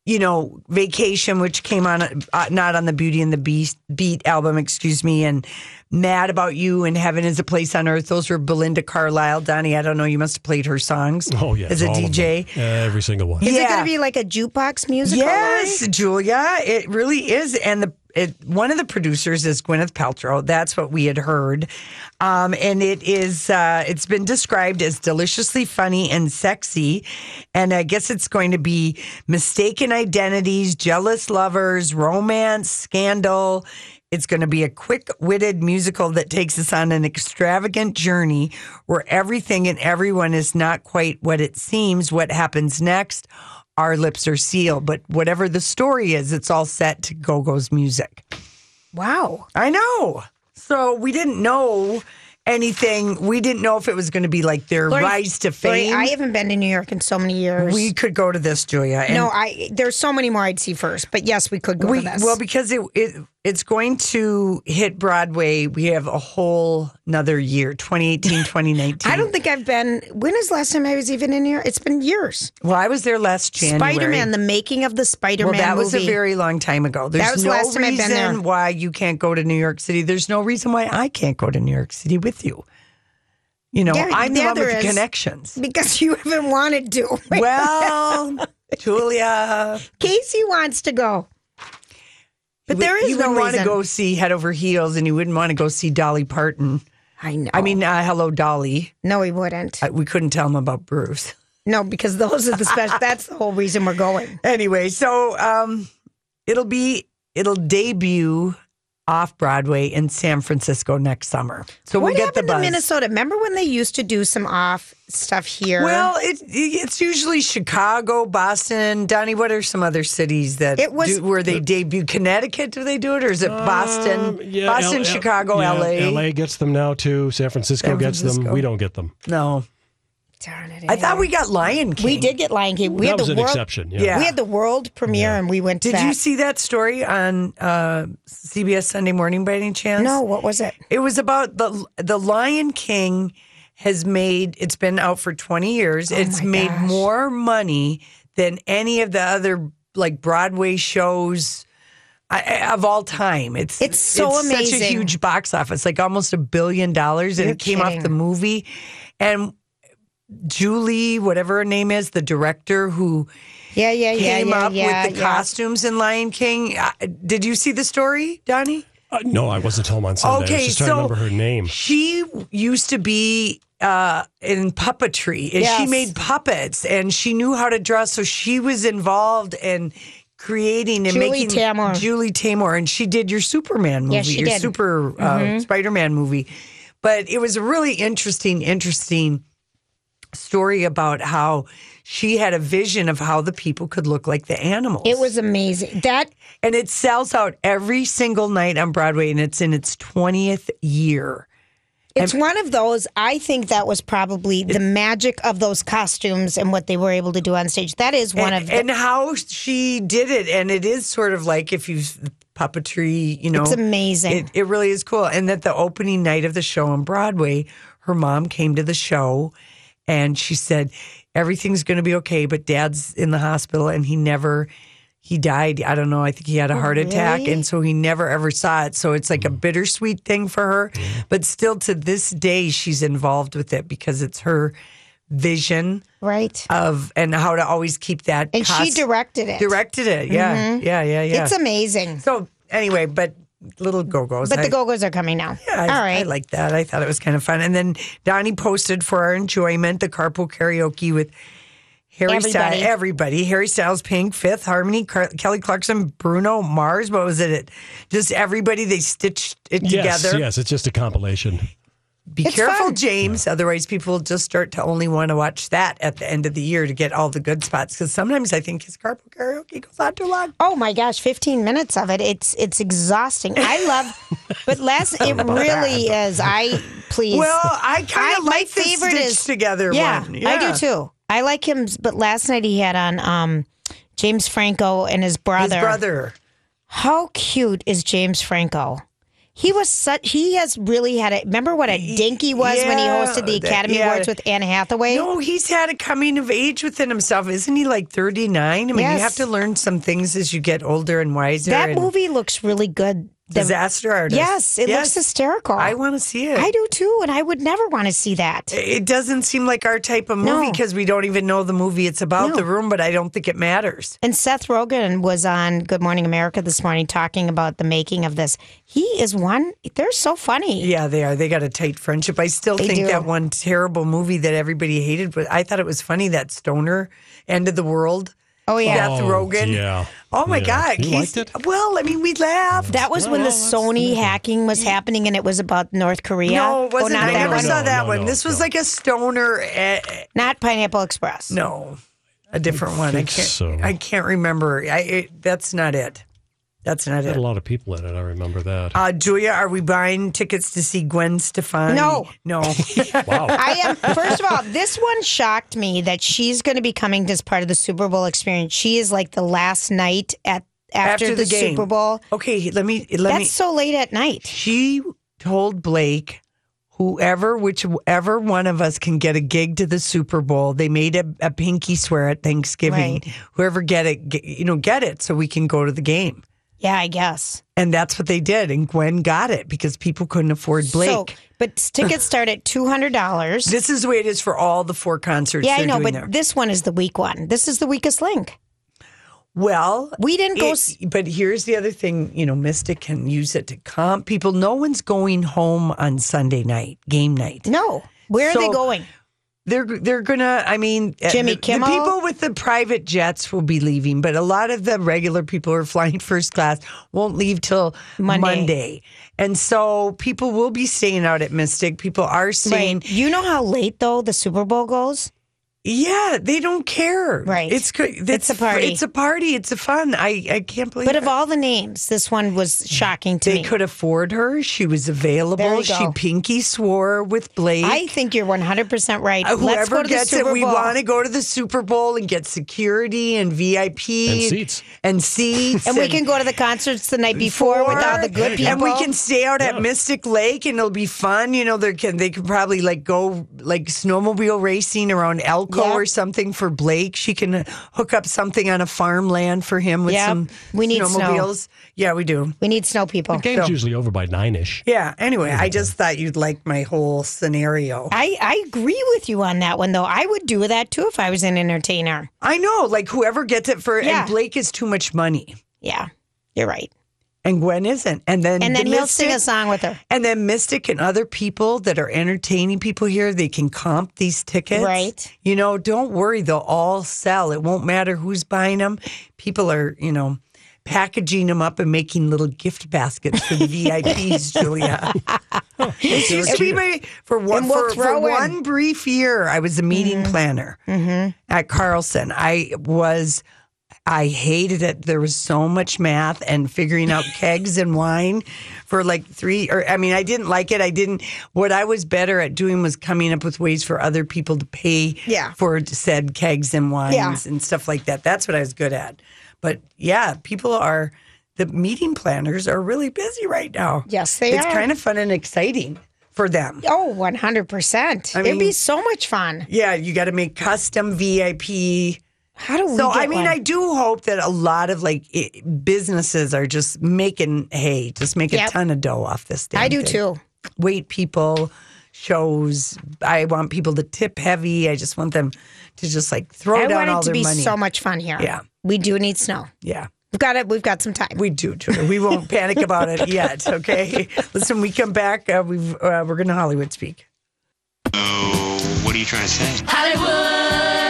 Speaker 2: you know, Vacation, which came on uh, not on the Beauty and the Beast Beat album, excuse me, and Mad About You and Heaven is a Place on Earth. Those were Belinda Carlisle. Donnie, I don't know, you must have played her songs.
Speaker 1: Oh, yeah.
Speaker 2: as a
Speaker 1: all of them.
Speaker 2: DJ.
Speaker 1: Every single one.
Speaker 3: Is it going to be like a jukebox musical?
Speaker 2: Yes,
Speaker 3: Lori?
Speaker 2: Julia, it really is. And the it, one of the producers is Gwyneth Paltrow. That's what we had heard, um, and it is. Uh, it's been described as deliciously funny and sexy, and I guess it's going to be mistaken identities, jealous lovers, romance, scandal. It's going to be a quick witted musical that takes us on an extravagant journey where everything and everyone is not quite what it seems. What happens next? Our lips are sealed. But whatever the story is, it's all set to Go Go's music.
Speaker 3: Wow.
Speaker 2: I know. So we didn't know anything. We didn't know if it was going to be like their
Speaker 3: Lori-
Speaker 2: rise to
Speaker 3: Lori,
Speaker 2: fame.
Speaker 3: I haven't been to New York in so many years.
Speaker 2: we could go to this, Julia.
Speaker 3: no, I there's so many more I'd see first, but yes, we could go
Speaker 2: we,
Speaker 3: to this.
Speaker 2: well because it, it it's going to hit Broadway. We have a whole another year, 2018, 2019.
Speaker 3: I don't think I've been. When is the last time I was even in here? It's been years.
Speaker 2: Well, I was there last January.
Speaker 3: Spider Man, the making of the Spider Man.
Speaker 2: Well, that was a very long time ago. There's
Speaker 3: That was
Speaker 2: no
Speaker 3: last time I've
Speaker 2: reason
Speaker 3: been there.
Speaker 2: why you can't go to New York City. There's no reason why I can't go to New York City with you. You know,
Speaker 3: Yeah,
Speaker 2: I'm the one with the connections.
Speaker 3: because you haven't wanted to.
Speaker 2: Well, Julia,
Speaker 3: Casey wants to go, but there is
Speaker 2: you
Speaker 3: no
Speaker 2: wouldn't want to
Speaker 3: reason.
Speaker 2: go see Head Over Heels, and you wouldn't want to go see Dolly Parton.
Speaker 3: I know.
Speaker 2: I mean, uh, hello, Dolly.
Speaker 3: no, he wouldn't.
Speaker 2: Uh, we couldn't tell him about Bruce.
Speaker 3: no, because those are the special. that's the whole reason we're going.
Speaker 2: Anyway, so um, it'll be it'll debut off Broadway in San Francisco next summer. So
Speaker 3: what
Speaker 2: we get the
Speaker 3: happened to
Speaker 2: buzz.
Speaker 3: Minnesota? Remember when they used to do some off stuff here?
Speaker 2: Well, it, it's usually Chicago, Boston. Donnie, what are some other cities that
Speaker 3: It was-
Speaker 2: do, where they debut? Connecticut, do they do it, or is it Boston?
Speaker 1: Um, yeah,
Speaker 2: Boston,
Speaker 1: L- L-
Speaker 2: Chicago,
Speaker 1: yeah,
Speaker 2: LA.
Speaker 1: LA gets them now too. San Francisco
Speaker 2: San
Speaker 1: gets them. We don't get them.
Speaker 2: No,
Speaker 3: Darn it!
Speaker 2: I thought we got Lion King.
Speaker 3: we did get Lion King. We
Speaker 1: that
Speaker 3: had
Speaker 1: was
Speaker 3: the
Speaker 1: an
Speaker 3: world.
Speaker 1: exception. Yeah.
Speaker 2: Yeah.
Speaker 3: We had the world premiere, and we went to
Speaker 2: Did
Speaker 3: that.
Speaker 2: you see that story on uh, CBS Sunday Morning by any chance?
Speaker 3: No, what was it?
Speaker 2: It was about the the Lion King has made. It's been out for twenty years. it's
Speaker 3: Oh my
Speaker 2: made
Speaker 3: gosh.
Speaker 2: more money than any of the other like Broadway shows. I- I- Of all time, it's
Speaker 3: It's so
Speaker 2: such a huge box office, like almost a billion dollars, and
Speaker 3: You're
Speaker 2: it came off the movie. And Julie, whatever her name is, the director who
Speaker 3: Yeah, yeah, yeah,
Speaker 2: came
Speaker 3: yeah,
Speaker 2: up
Speaker 3: yeah,
Speaker 2: with the
Speaker 3: yeah.
Speaker 2: costumes in Lion King. Uh, Did you see the story, Donnie?
Speaker 1: Uh, no, I wasn't home on Sunday. I was
Speaker 2: Okay,
Speaker 1: just trying
Speaker 2: so
Speaker 1: to remember her name.
Speaker 2: She used to be uh, in puppetry, and she made puppets, and she knew how to dress, So she was involved in creating and
Speaker 3: Julie
Speaker 2: making
Speaker 3: Taymor.
Speaker 2: Julie Taymor, and she did your Superman movie,
Speaker 3: Yes, she
Speaker 2: your
Speaker 3: did. Mm-hmm.
Speaker 2: Super uh, Spider-Man movie. But it was a really interesting, interesting story about how she had a vision of how the people could look like the animals.
Speaker 3: It was amazing. That
Speaker 2: and it sells out every single night on Broadway, and it's in its twentieth year.
Speaker 3: it's one of those. I think that was probably the magic of those costumes and what they were able to do on stage. That is one
Speaker 2: and,
Speaker 3: of the,
Speaker 2: and how she did it, and it is sort of like if you puppetry, you know,
Speaker 3: It's amazing.
Speaker 2: It, it really is cool. And that the opening night of the show on Broadway, her mom came to the show, and she said everything's going to be okay, but Dad's in the hospital, and he never. He died. I don't know. I think he had a oh, heart attack.
Speaker 3: Oh.
Speaker 2: And so he never ever saw it. So it's like a mm. bittersweet thing for her. But still to this day, she's involved with it because it's her vision
Speaker 3: right.
Speaker 2: of and how to always keep that.
Speaker 3: And she directed it.
Speaker 2: directed it. Yeah, mm-hmm. yeah, yeah, yeah.
Speaker 3: It's amazing.
Speaker 2: so anyway, but little go goes.
Speaker 3: But the Go Go's are coming now.
Speaker 2: Yeah, I,
Speaker 3: All right.
Speaker 2: I like that. I thought it was kind of fun. And then Donnie posted for our enjoyment the carpool karaoke with Harry Styles,
Speaker 3: Everybody.
Speaker 2: everybody, Harry Styles, Pink, Fifth Harmony, Car- Kelly Clarkson, Bruno Mars. What was it? Just everybody. They stitched it
Speaker 1: Yes,
Speaker 2: together.
Speaker 1: yes, it's just a compilation.
Speaker 2: Be
Speaker 3: It's
Speaker 2: careful,
Speaker 3: fun.
Speaker 2: James. Otherwise, people will just start to only want to watch that at the end of the year to get all the good spots. Because sometimes I think his carpool karaoke goes on too long.
Speaker 3: Oh my gosh, 15 minutes of it. It's it's exhausting. I love but last it really is. I please
Speaker 2: Well, I kind
Speaker 3: I-
Speaker 2: of like the
Speaker 3: favorite
Speaker 2: Stitched
Speaker 3: is-
Speaker 2: together
Speaker 3: yeah,
Speaker 2: one.
Speaker 3: I do too. I like him but last night he had on um James Franco and his brother.
Speaker 2: His brother.
Speaker 3: How cute is James Franco? He was such. He has really had a. Remember what a dink he was when he hosted the
Speaker 2: that-
Speaker 3: Academy
Speaker 2: yeah.
Speaker 3: Awards with Anne Hathaway.
Speaker 2: No, he's had a coming of age within himself. Isn't he like 39? I mean,
Speaker 3: Yes.
Speaker 2: you have to learn some things as you get older and wiser.
Speaker 3: that
Speaker 2: and
Speaker 3: movie looks really good. The-
Speaker 2: Disaster Artist.
Speaker 3: Yes, it looks hysterical.
Speaker 2: I want to see it.
Speaker 3: I do too, and I would never want to see that.
Speaker 2: It doesn't seem like our type of movie
Speaker 3: No.
Speaker 2: because we don't even know the movie it's about,
Speaker 3: No.
Speaker 2: the room, but I don't think it matters.
Speaker 3: And Seth Rogen was on Good Morning America this morning talking about the making of this. He is one. They're so funny.
Speaker 2: Yeah, they are. They got a tight friendship. I still
Speaker 3: They
Speaker 2: think
Speaker 3: do.
Speaker 2: that one terrible movie that everybody hated, but I thought it was funny that Stoner End of the World.
Speaker 3: Oh yeah.
Speaker 2: Seth
Speaker 1: Oh,
Speaker 2: Rogen.
Speaker 1: yeah.
Speaker 2: Oh my
Speaker 1: Yeah.
Speaker 2: God.
Speaker 1: You
Speaker 2: He's-
Speaker 1: liked it?
Speaker 2: Well, I mean, we laughed.
Speaker 3: That was when the Sony hacking was happening, and it was about North Korea.
Speaker 2: No, it wasn't.
Speaker 3: Oh, not
Speaker 2: I
Speaker 3: that
Speaker 2: never
Speaker 3: one.
Speaker 2: saw that
Speaker 1: No,
Speaker 2: one.
Speaker 1: no,
Speaker 2: this was
Speaker 1: no.
Speaker 2: like a stoner. Uh,
Speaker 3: Not Pineapple Express.
Speaker 2: no, a different one. I
Speaker 1: think
Speaker 2: can't.
Speaker 1: so.
Speaker 2: I can't remember. I, it, that's not it. That's not it.
Speaker 1: Had a lot of people in it. I remember that.
Speaker 2: Uh, Julia, are we buying tickets to see Gwen Stefani?
Speaker 3: No.
Speaker 2: no.
Speaker 1: wow.
Speaker 3: I am. First of all, this one shocked me that she's going to be coming as part of the Super Bowl experience. She is like the last night at after,
Speaker 2: After
Speaker 3: the,
Speaker 2: the game.
Speaker 3: Super Bowl.
Speaker 2: okay, let me let
Speaker 3: That's
Speaker 2: me.
Speaker 3: so late at night.
Speaker 2: She told Blake, whoever, whichever one of us can get a gig to the Super Bowl, they made a, a pinky swear at Thanksgiving.
Speaker 3: Right.
Speaker 2: Whoever get it, get, you know, get it so we can go to the game.
Speaker 3: Yeah, I guess.
Speaker 2: And that's what they did. And Gwen got it because people couldn't afford Blake.
Speaker 3: So, but tickets start at two hundred dollars.
Speaker 2: this is the way it is for all the four concerts.
Speaker 3: Yeah, I know, but
Speaker 2: there.
Speaker 3: this one is the weak one. This is the weakest link.
Speaker 2: Well,
Speaker 3: We didn't go
Speaker 2: it- but here's the other thing. You know, Mystic can use it to comp people. No one's going home on Sunday night, game night.
Speaker 3: No, where are they going?
Speaker 2: They're they're gonna. I mean, uh,
Speaker 3: Jimmy
Speaker 2: the,
Speaker 3: Kimmel?
Speaker 2: The people with the private jets will be leaving, but a lot of the regular people who are flying first class won't leave till
Speaker 3: Monday.
Speaker 2: Monday. And so people will be staying out at Mystic. People are staying.
Speaker 3: Right. You know how late though the Super Bowl goes?
Speaker 2: Yeah, they don't care.
Speaker 3: Right.
Speaker 2: It's good.
Speaker 3: It's a party.
Speaker 2: It's a party. It's a fun. I I can't believe.
Speaker 3: But of
Speaker 2: it.
Speaker 3: all the names, this one was shocking to
Speaker 2: they
Speaker 3: me.
Speaker 2: They could afford her. She was
Speaker 3: There
Speaker 2: available.
Speaker 3: you
Speaker 2: She pinky swore with Blake.
Speaker 3: I think you're 100 percent right.
Speaker 2: Uh,
Speaker 3: Let's
Speaker 2: Whoever
Speaker 3: go to the
Speaker 2: gets
Speaker 3: Super
Speaker 2: it, we
Speaker 3: Bowl.
Speaker 2: want to go to the Super Bowl and get security and VIP
Speaker 1: And seats.
Speaker 2: and seats,
Speaker 3: and we can go to the concerts the night before with all the good people.
Speaker 2: and we can stay out at Mystic Lake, and it'll be fun. You know, they can they could probably like go like snowmobile racing around Elko
Speaker 3: Yep.
Speaker 2: or something for Blake. She can hook up something on a farmland for him with
Speaker 3: Yep.
Speaker 2: some
Speaker 3: We need snow.
Speaker 2: snowmobiles. Yeah, we do.
Speaker 3: We need snow people.
Speaker 1: The game's
Speaker 2: So-
Speaker 1: usually over by nine ish.
Speaker 2: Yeah. Anyway, I just thought you'd like my whole scenario.
Speaker 3: I, I agree with you on that one, though. I would do that too if I was an entertainer.
Speaker 2: I know, like whoever gets it for,
Speaker 3: Yeah.
Speaker 2: and Blake is too much money.
Speaker 3: Yeah, you're right.
Speaker 2: And Gwen isn't. And then
Speaker 3: And then
Speaker 2: the
Speaker 3: he'll sing a song with her.
Speaker 2: And then Mystic and other people that are entertaining people here, they can comp these tickets.
Speaker 3: Right.
Speaker 2: You know, don't worry, they'll all sell. It won't matter who's buying them. People are, you know, packaging them up and making little gift baskets for the VIPs, Julia. this used to be my for one
Speaker 3: we'll
Speaker 2: for, for one brief year. I was a meeting mm-hmm. planner mm-hmm. at Carlson. I was I hated it. There was so much math and figuring out kegs and wine for like three or I mean I didn't like it. I didn't what I was better at doing was coming up with ways for other people to pay
Speaker 3: Yeah.
Speaker 2: for said kegs and wines
Speaker 3: Yeah.
Speaker 2: and stuff like that. That's what I was good at. But yeah, people are the meeting planners are really busy right now.
Speaker 3: Yes, they
Speaker 2: it's
Speaker 3: are.
Speaker 2: kind of fun and exciting for them.
Speaker 3: Oh, 100%.
Speaker 2: I
Speaker 3: It'd be so much fun.
Speaker 2: Yeah, you got to make custom VIP.
Speaker 3: How do we
Speaker 2: So
Speaker 3: get
Speaker 2: I mean,
Speaker 3: one?
Speaker 2: I do hope that a lot of like i businesses are just making hey, just make a ton of dough off this.
Speaker 3: Thing.
Speaker 2: I
Speaker 3: do
Speaker 2: thing.
Speaker 3: too.
Speaker 2: Wait, people, shows. I want people to tip heavy. I just want them to just like throw
Speaker 3: I
Speaker 2: down
Speaker 3: want
Speaker 2: all
Speaker 3: it to
Speaker 2: their
Speaker 3: be
Speaker 2: money.
Speaker 3: so much fun here.
Speaker 2: Yeah.
Speaker 3: We do need snow.
Speaker 2: Yeah.
Speaker 3: We've got it. We've got some time.
Speaker 2: We do, Julia. We won't panic about it yet. Okay. Listen, we come back. Uh, we've uh, we're going to Hollywood speak.
Speaker 9: Oh, what are you trying to say?
Speaker 10: Hollywood.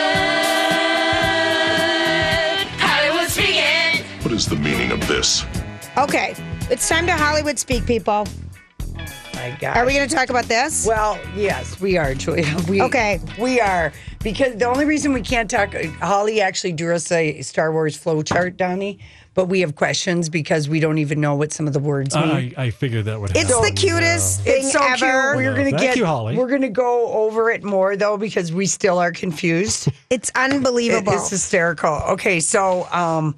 Speaker 8: Is the meaning of this?
Speaker 3: Okay. It's time to Hollywood speak, people.
Speaker 2: I my God.
Speaker 3: Are we going to talk about this?
Speaker 2: Well, yes, we are, Julia. We,
Speaker 3: Okay.
Speaker 2: We are. Because the only reason we can't talk, Holly actually drew us a Star Wars flow chart, Donnie, but we have questions because we don't even know what some of the words mean.
Speaker 1: I, I figured that would happen.
Speaker 3: It's the cutest thing
Speaker 2: It's so
Speaker 3: ever.
Speaker 2: cute. We're gonna
Speaker 1: Thank
Speaker 2: get.
Speaker 1: you, Holly.
Speaker 2: We're gonna go over it more though because we still are confused.
Speaker 3: It's unbelievable.
Speaker 2: It- It's hysterical. Okay, so um,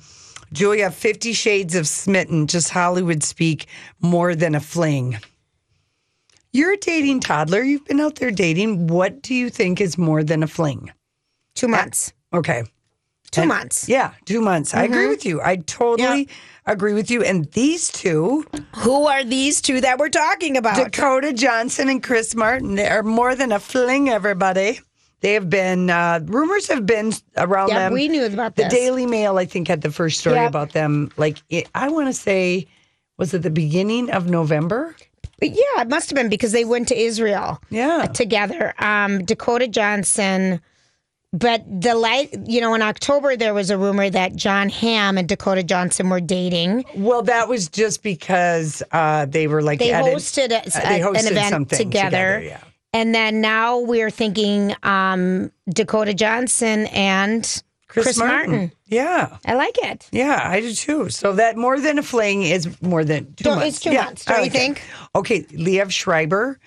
Speaker 2: Julia, Fifty Shades of Smitten, just Hollywood speak, more than a fling. You're a dating toddler. You've been out there dating. What do you think is more than a fling?
Speaker 3: Two months.
Speaker 2: Okay.
Speaker 3: Two
Speaker 2: And-
Speaker 3: months.
Speaker 2: Yeah, two months. I agree
Speaker 3: Mhm.
Speaker 2: with you. I totally agree with you. And these two,
Speaker 3: Who are these two that we're talking about?
Speaker 2: Dakota Johnson and Chris Martin, they are more than a fling, everybody. They have been, uh, rumors have been around
Speaker 3: Yeah,
Speaker 2: them.
Speaker 3: we knew about
Speaker 2: The
Speaker 3: this.
Speaker 2: Daily Mail, I think, had the first story
Speaker 3: Yep.
Speaker 2: about them. Like, it, I want to say, was it the beginning of November?
Speaker 3: But yeah, it must have been because they went to Israel.
Speaker 2: Yeah.
Speaker 3: Together. Um, Dakota Johnson. But the light, you know, in October there was a rumor that Jon Hamm and Dakota Johnson were dating.
Speaker 2: Well, that was just because uh, they were like
Speaker 3: They hosted, a,
Speaker 2: uh, they
Speaker 3: an event
Speaker 2: something
Speaker 3: together.
Speaker 2: yeah.
Speaker 3: And then now we're thinking um, Dakota Johnson and Chris, Martin.
Speaker 2: Yeah.
Speaker 3: I like it.
Speaker 2: Yeah, I do too. So that more than a fling is more than two
Speaker 3: So
Speaker 2: months.
Speaker 3: it's two
Speaker 2: Yeah,
Speaker 3: months, don't
Speaker 2: I
Speaker 3: you
Speaker 2: like it.
Speaker 3: think?
Speaker 2: Okay, Liev Schreiber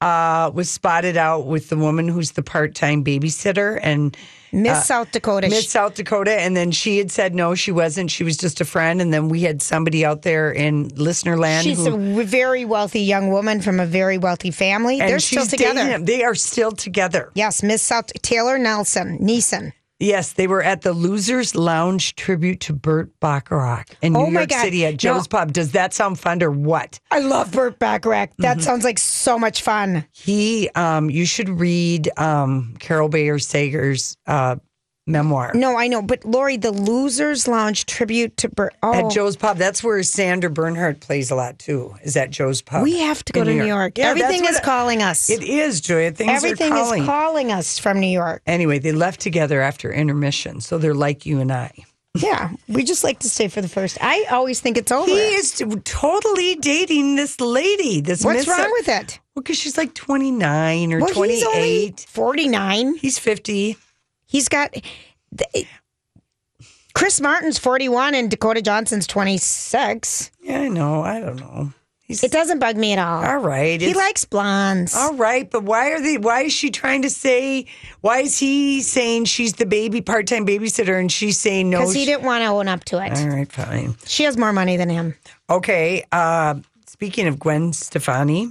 Speaker 2: uh, was spotted out with the woman who's the part-time babysitter and
Speaker 3: Miss
Speaker 2: uh,
Speaker 3: South Dakota.
Speaker 2: Miss South Dakota, and then she had said no, she wasn't. She was just a friend, and then we had somebody out there in listener land.
Speaker 3: She's
Speaker 2: who,
Speaker 3: a very wealthy young woman from a very wealthy family. They're still together.
Speaker 2: They are still together.
Speaker 3: Yes, Miss South Taylor Nelson, Neisen.
Speaker 2: Yes, they were at the Losers Lounge tribute to Burt Bacharach in New
Speaker 3: Oh
Speaker 2: York
Speaker 3: God.
Speaker 2: City at Joe's. Pub. Does that sound fun or what?
Speaker 3: I love Burt Bacharach. That
Speaker 2: Mhm.
Speaker 3: sounds like so much fun.
Speaker 2: He, um, you should read um, Carol Bayer Sager's uh, memoir.
Speaker 3: No, I know, but Lori, the Losers Lounge tribute to. Oh,
Speaker 2: At Joe's Pub. That's where Sandra Bernhard plays a lot too, is at Joe's Pub.
Speaker 3: we have to go to New York.
Speaker 2: Yeah,
Speaker 3: Everything is
Speaker 2: what-
Speaker 3: calling us.
Speaker 2: It is, Julia. Things
Speaker 3: Everything
Speaker 2: are calling.
Speaker 3: is calling us from New York.
Speaker 2: Anyway, they left together after intermission, so they're like you and I.
Speaker 3: Yeah, we just like to stay for the first. I always think it's over.
Speaker 2: He is totally dating this lady. This
Speaker 3: What's
Speaker 2: Miss- uh,
Speaker 3: wrong with it?
Speaker 2: Well, because she's like 29 or
Speaker 3: Well,
Speaker 2: 28.
Speaker 3: 49.
Speaker 2: He's 50.
Speaker 3: He's got. Chris Martin's 41 and Dakota Johnson's 26.
Speaker 2: Yeah, I know. I don't know. He's,
Speaker 3: It doesn't bug me at all.
Speaker 2: all right.
Speaker 3: He likes blondes.
Speaker 2: All right, but why are they? Why is she trying to say? Why is he saying she's the baby part-time babysitter and she's saying no?
Speaker 3: Because he didn't want to own up to it.
Speaker 2: All right, fine.
Speaker 3: She has more money than him.
Speaker 2: Okay. Uh, speaking of Gwen Stefani,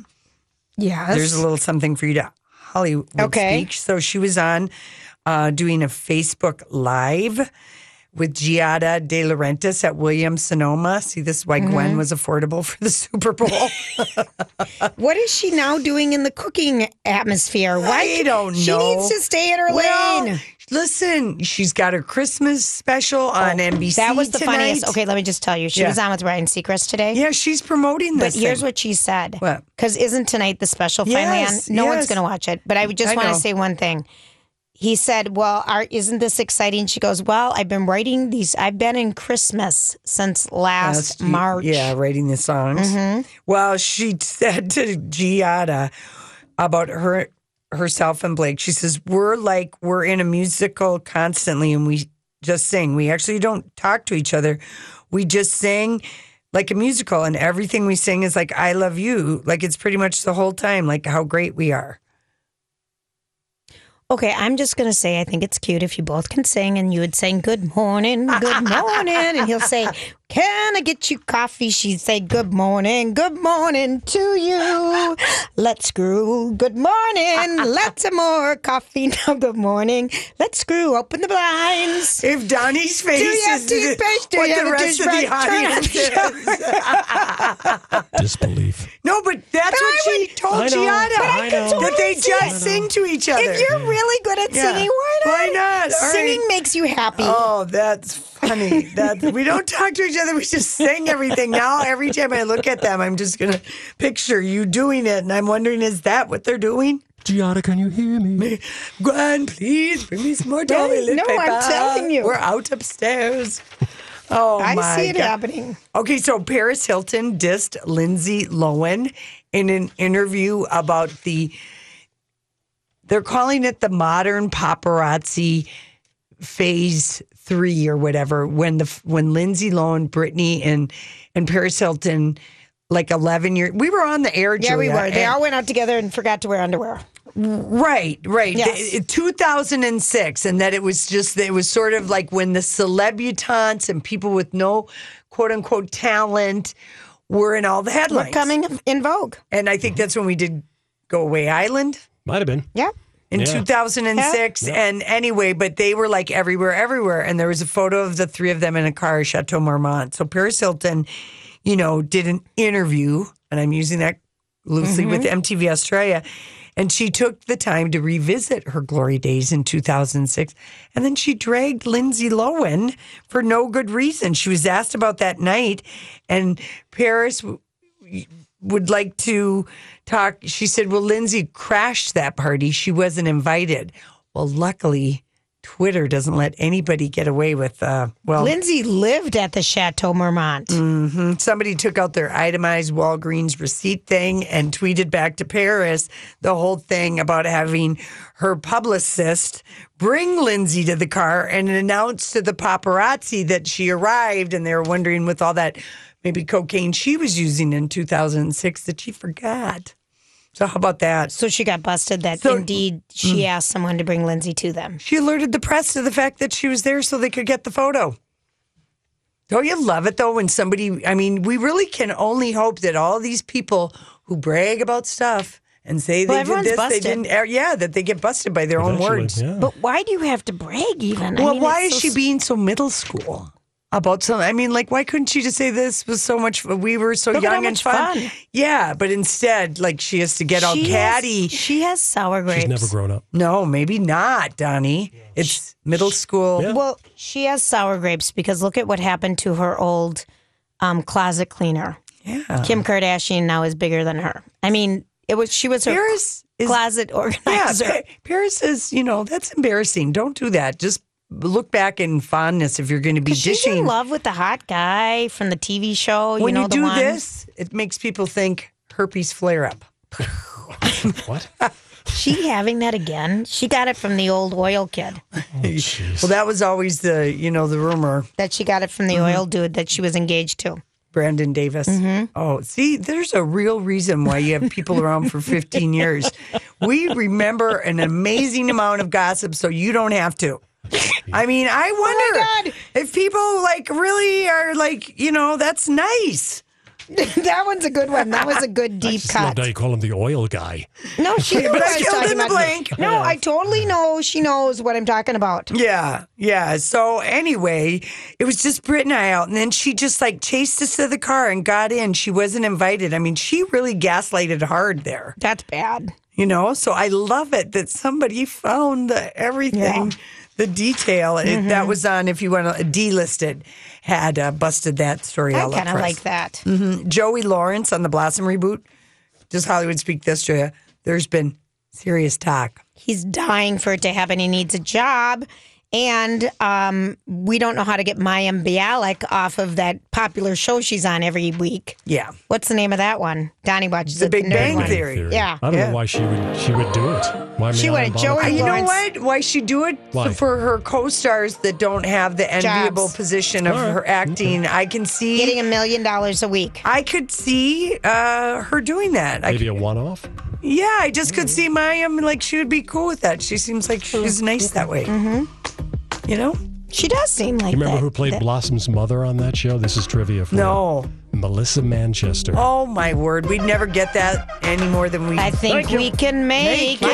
Speaker 3: Yes.
Speaker 2: there's a little something for you to Hollywood
Speaker 3: Okay.
Speaker 2: speak. So she was on uh, doing a Facebook Live with Giada De Laurentiis at Williams Sonoma. See, this is why
Speaker 3: Mm-hmm.
Speaker 2: Gwen was affordable for the Super Bowl.
Speaker 3: What is she now doing in the cooking atmosphere? Why
Speaker 2: I don't
Speaker 3: She
Speaker 2: know.
Speaker 3: needs to stay in her
Speaker 2: Well,
Speaker 3: lane.
Speaker 2: Listen, she's got her Christmas special on NBC.
Speaker 3: Oh, That was the
Speaker 2: tonight.
Speaker 3: funniest. Okay, let me just tell you. She
Speaker 2: Yeah.
Speaker 3: was on with Ryan Seacrest today.
Speaker 2: Yeah, she's promoting this.
Speaker 3: But here's
Speaker 2: thing.
Speaker 3: what she said.
Speaker 2: What?
Speaker 3: Because isn't tonight the special finally
Speaker 2: Yes,
Speaker 3: on? No one's going to watch it. But I just want to say one thing. He said, "Well, are, isn't this exciting?" She goes, "Well, I've been writing these. I've been in Christmas since last,
Speaker 2: Last
Speaker 3: March.
Speaker 2: Yeah, writing the songs.
Speaker 3: Mhm.
Speaker 2: Well, she said to Giada about her herself and Blake. She says, "We're like we're in a musical constantly, and we just sing. We actually don't talk to each other. We just sing." Like a musical, and everything we sing is like "I love you." Like it's pretty much the whole time, like how great we are.
Speaker 3: Okay, I'm just going to say I think it's cute if you both can sing and you would sing good morning, good morning and he'll say, "Can I get you coffee?" She'd say, "Good morning, good morning to you. Let's screw. Good morning. Lots of more coffee now. Good morning. Let's screw. Open the blinds."
Speaker 2: If Donnie's face
Speaker 3: Do you have
Speaker 2: is the-
Speaker 3: toothpaste? Do
Speaker 2: what
Speaker 3: you
Speaker 2: the
Speaker 3: a
Speaker 2: rest of the
Speaker 3: toothbrush?
Speaker 2: Audience
Speaker 3: the
Speaker 2: is.
Speaker 1: Disbelief.
Speaker 2: No, but that's what she told
Speaker 1: I know,
Speaker 2: Giada.
Speaker 1: but I know.
Speaker 2: that they
Speaker 3: totally see
Speaker 2: just sing to each other.
Speaker 3: If you're really good at
Speaker 2: Yeah.
Speaker 3: singing, why not?
Speaker 2: Why not? All
Speaker 3: Singing
Speaker 2: right.
Speaker 3: makes you happy.
Speaker 2: Oh, that's funny. That we don't talk to each other. We just sing everything. Now, every time I look at them, I'm just gonna picture you doing it, and I'm wondering, is that what they're doing?
Speaker 1: Giada, can you hear me?
Speaker 2: Gwen, please bring me some more toilet
Speaker 3: no, no
Speaker 2: I'm
Speaker 3: telling you.
Speaker 2: we're out upstairs. Oh,
Speaker 3: I
Speaker 2: my
Speaker 3: see it
Speaker 2: God.
Speaker 3: happening.
Speaker 2: Okay, so Paris Hilton dissed Lindsay Lohan in an interview about the. They're calling it the modern paparazzi phase three or whatever. When the when Lindsay Lohan, Britney, and and Paris Hilton, like eleven years, we were on the air.
Speaker 3: Yeah, we were. They
Speaker 2: and-
Speaker 3: all went out together and forgot to wear underwear.
Speaker 2: Right, right.
Speaker 3: Yes.
Speaker 2: 2006, and that it was just, it was sort of like when the celebutantes and people with no quote unquote talent were in all the
Speaker 3: We're
Speaker 2: headlines.
Speaker 3: coming in vogue.
Speaker 2: And I think that's when we did Go Away Island
Speaker 1: Might have been.
Speaker 3: Yeah.
Speaker 2: In
Speaker 1: Yeah.
Speaker 2: 2006. And anyway, but they were like everywhere, everywhere. And there was a photo of the three of them in a car, at Chateau Marmont. So Paris Hilton, you know, did an interview, and I'm using that loosely with mm-hmm. MTV Australia. And she took the time to revisit her glory days in 2006. And then she dragged Lindsay Lohan for no good reason. She was asked about that night, and Paris w- would like to talk. She said, Well, Lindsay crashed that party. She wasn't invited. Well, luckily, Twitter doesn't let anybody get away with, uh, well,
Speaker 3: Lindsay lived at the Chateau Marmont.
Speaker 2: Mhm. Somebody took out their itemized Walgreens receipt thing and tweeted back to Paris the whole thing about having her publicist bring Lindsay to the car and announce to the paparazzi that she arrived. And they were wondering, with all that maybe cocaine she was using in 2006, that she forgot. So, how about that?
Speaker 3: So she got busted that
Speaker 2: So-
Speaker 3: indeed she asked someone to bring Lindsay to them.
Speaker 2: She alerted the press to the fact that she was there so they could get the photo. Don't you love it though when somebody, I mean, we really can only hope that all these people who brag about stuff and say
Speaker 3: Well,
Speaker 2: they did
Speaker 3: everyone's
Speaker 2: this,
Speaker 3: busted.
Speaker 2: they didn't, er, yeah, that they get busted by their own words.
Speaker 1: yeah.
Speaker 3: But why do you have to brag even? I
Speaker 2: Well,
Speaker 3: mean,
Speaker 2: why is
Speaker 3: so
Speaker 2: she being so middle school about something? I mean, like, why couldn't she just say this was so much? We were so
Speaker 3: Look
Speaker 2: young and fun.
Speaker 3: fun.
Speaker 2: Yeah, but instead, like, she has to get all
Speaker 3: She has-
Speaker 2: catty.
Speaker 3: she has sour grapes.
Speaker 1: She's never grown up.
Speaker 2: No, maybe not, Donnie. It's middle school.
Speaker 3: Well, she has sour grapes because look at what happened to her old um, closet cleaner.
Speaker 2: Yeah.
Speaker 3: Kim Kardashian now is bigger than her. I mean, it was she was her
Speaker 2: Paris is
Speaker 3: closet
Speaker 2: Yeah,
Speaker 3: organizer.
Speaker 2: Pa- Paris is, you know, that's embarrassing. Don't do that. Just look back in fondness if you're going to be
Speaker 3: 'Cause She's
Speaker 2: dishing.
Speaker 3: in love with the hot guy from the TV show.
Speaker 2: when
Speaker 3: you know
Speaker 2: you
Speaker 3: the
Speaker 2: do
Speaker 3: one.
Speaker 2: this, it makes people think herpes flare up.
Speaker 1: What?
Speaker 3: She having that again? She got it from the old oil kid.
Speaker 2: well, that was always the, you know, the rumor.
Speaker 3: That she got it from the
Speaker 2: Mm-hmm.
Speaker 3: oil dude that she was engaged to.
Speaker 2: Brandon Davis.
Speaker 3: Mm-hmm.
Speaker 2: Oh, see, there's a real reason why you have people around for 15 years. We remember an amazing amount of gossip, so you don't have to. I mean, I oh wonder if people like really are like, you know, that's nice.
Speaker 3: that one's a good one. That was a good
Speaker 1: I
Speaker 3: deep
Speaker 1: just
Speaker 3: cut.
Speaker 1: loved how you call him the oil guy.
Speaker 3: No, she knew
Speaker 2: But
Speaker 3: what
Speaker 2: I
Speaker 3: I was
Speaker 2: filled
Speaker 3: talking
Speaker 2: in the
Speaker 3: about.
Speaker 2: blank.
Speaker 3: No, I totally know she knows what I'm talking about.
Speaker 2: Yeah, yeah. So anyway, it was just Britt and I out, and then she just like chased us to the car and got in. She wasn't invited. I mean, she really gaslighted hard there.
Speaker 3: That's bad.
Speaker 2: You know, so I love it that somebody found the, everything, the detail.
Speaker 3: Mm-hmm.
Speaker 2: that was on, if you want to delisted, had uh, busted that story
Speaker 3: I
Speaker 2: all up
Speaker 3: kind of like that.
Speaker 2: Mhm. Joey Lawrence on the Blossom reboot. Does Hollywood speak this, Julia? There's been serious talk.
Speaker 3: He's dying for it to happen. He needs a job. And um, we don't know how to get Mayim Bialik off of that popular show she's on every week.
Speaker 2: Yeah.
Speaker 3: What's the name of that one? Donnie watches
Speaker 2: The
Speaker 3: it,
Speaker 2: Big
Speaker 3: nerd
Speaker 2: Bang
Speaker 3: one.
Speaker 2: Theory.
Speaker 3: Yeah.
Speaker 1: I don't
Speaker 2: Yeah.
Speaker 1: know why she would she would do it. Why
Speaker 3: She
Speaker 1: Marianne
Speaker 3: would.
Speaker 1: Bobbitt?
Speaker 3: Joey
Speaker 2: you know what? Why she do it?
Speaker 1: Why?
Speaker 2: For her co-stars that don't have the enviable
Speaker 3: Jobs.
Speaker 2: position of
Speaker 1: All right.
Speaker 2: her acting. I can see.
Speaker 3: Getting a million dollars a week.
Speaker 2: I could see uh, her doing that. I
Speaker 1: Maybe a one off.
Speaker 2: Yeah, I just could see Mayim like she would be cool with that. She seems like she's nice that way. Mm-hmm. You know?
Speaker 3: She does seem like
Speaker 1: You remember
Speaker 3: that.
Speaker 1: who played
Speaker 3: that-
Speaker 1: Blossom's mother on that show? This is trivia for you.
Speaker 2: No.
Speaker 1: Melissa Manchester.
Speaker 2: Oh my word, we'd never get that any more than we.
Speaker 3: I think we can make
Speaker 2: Make
Speaker 3: it.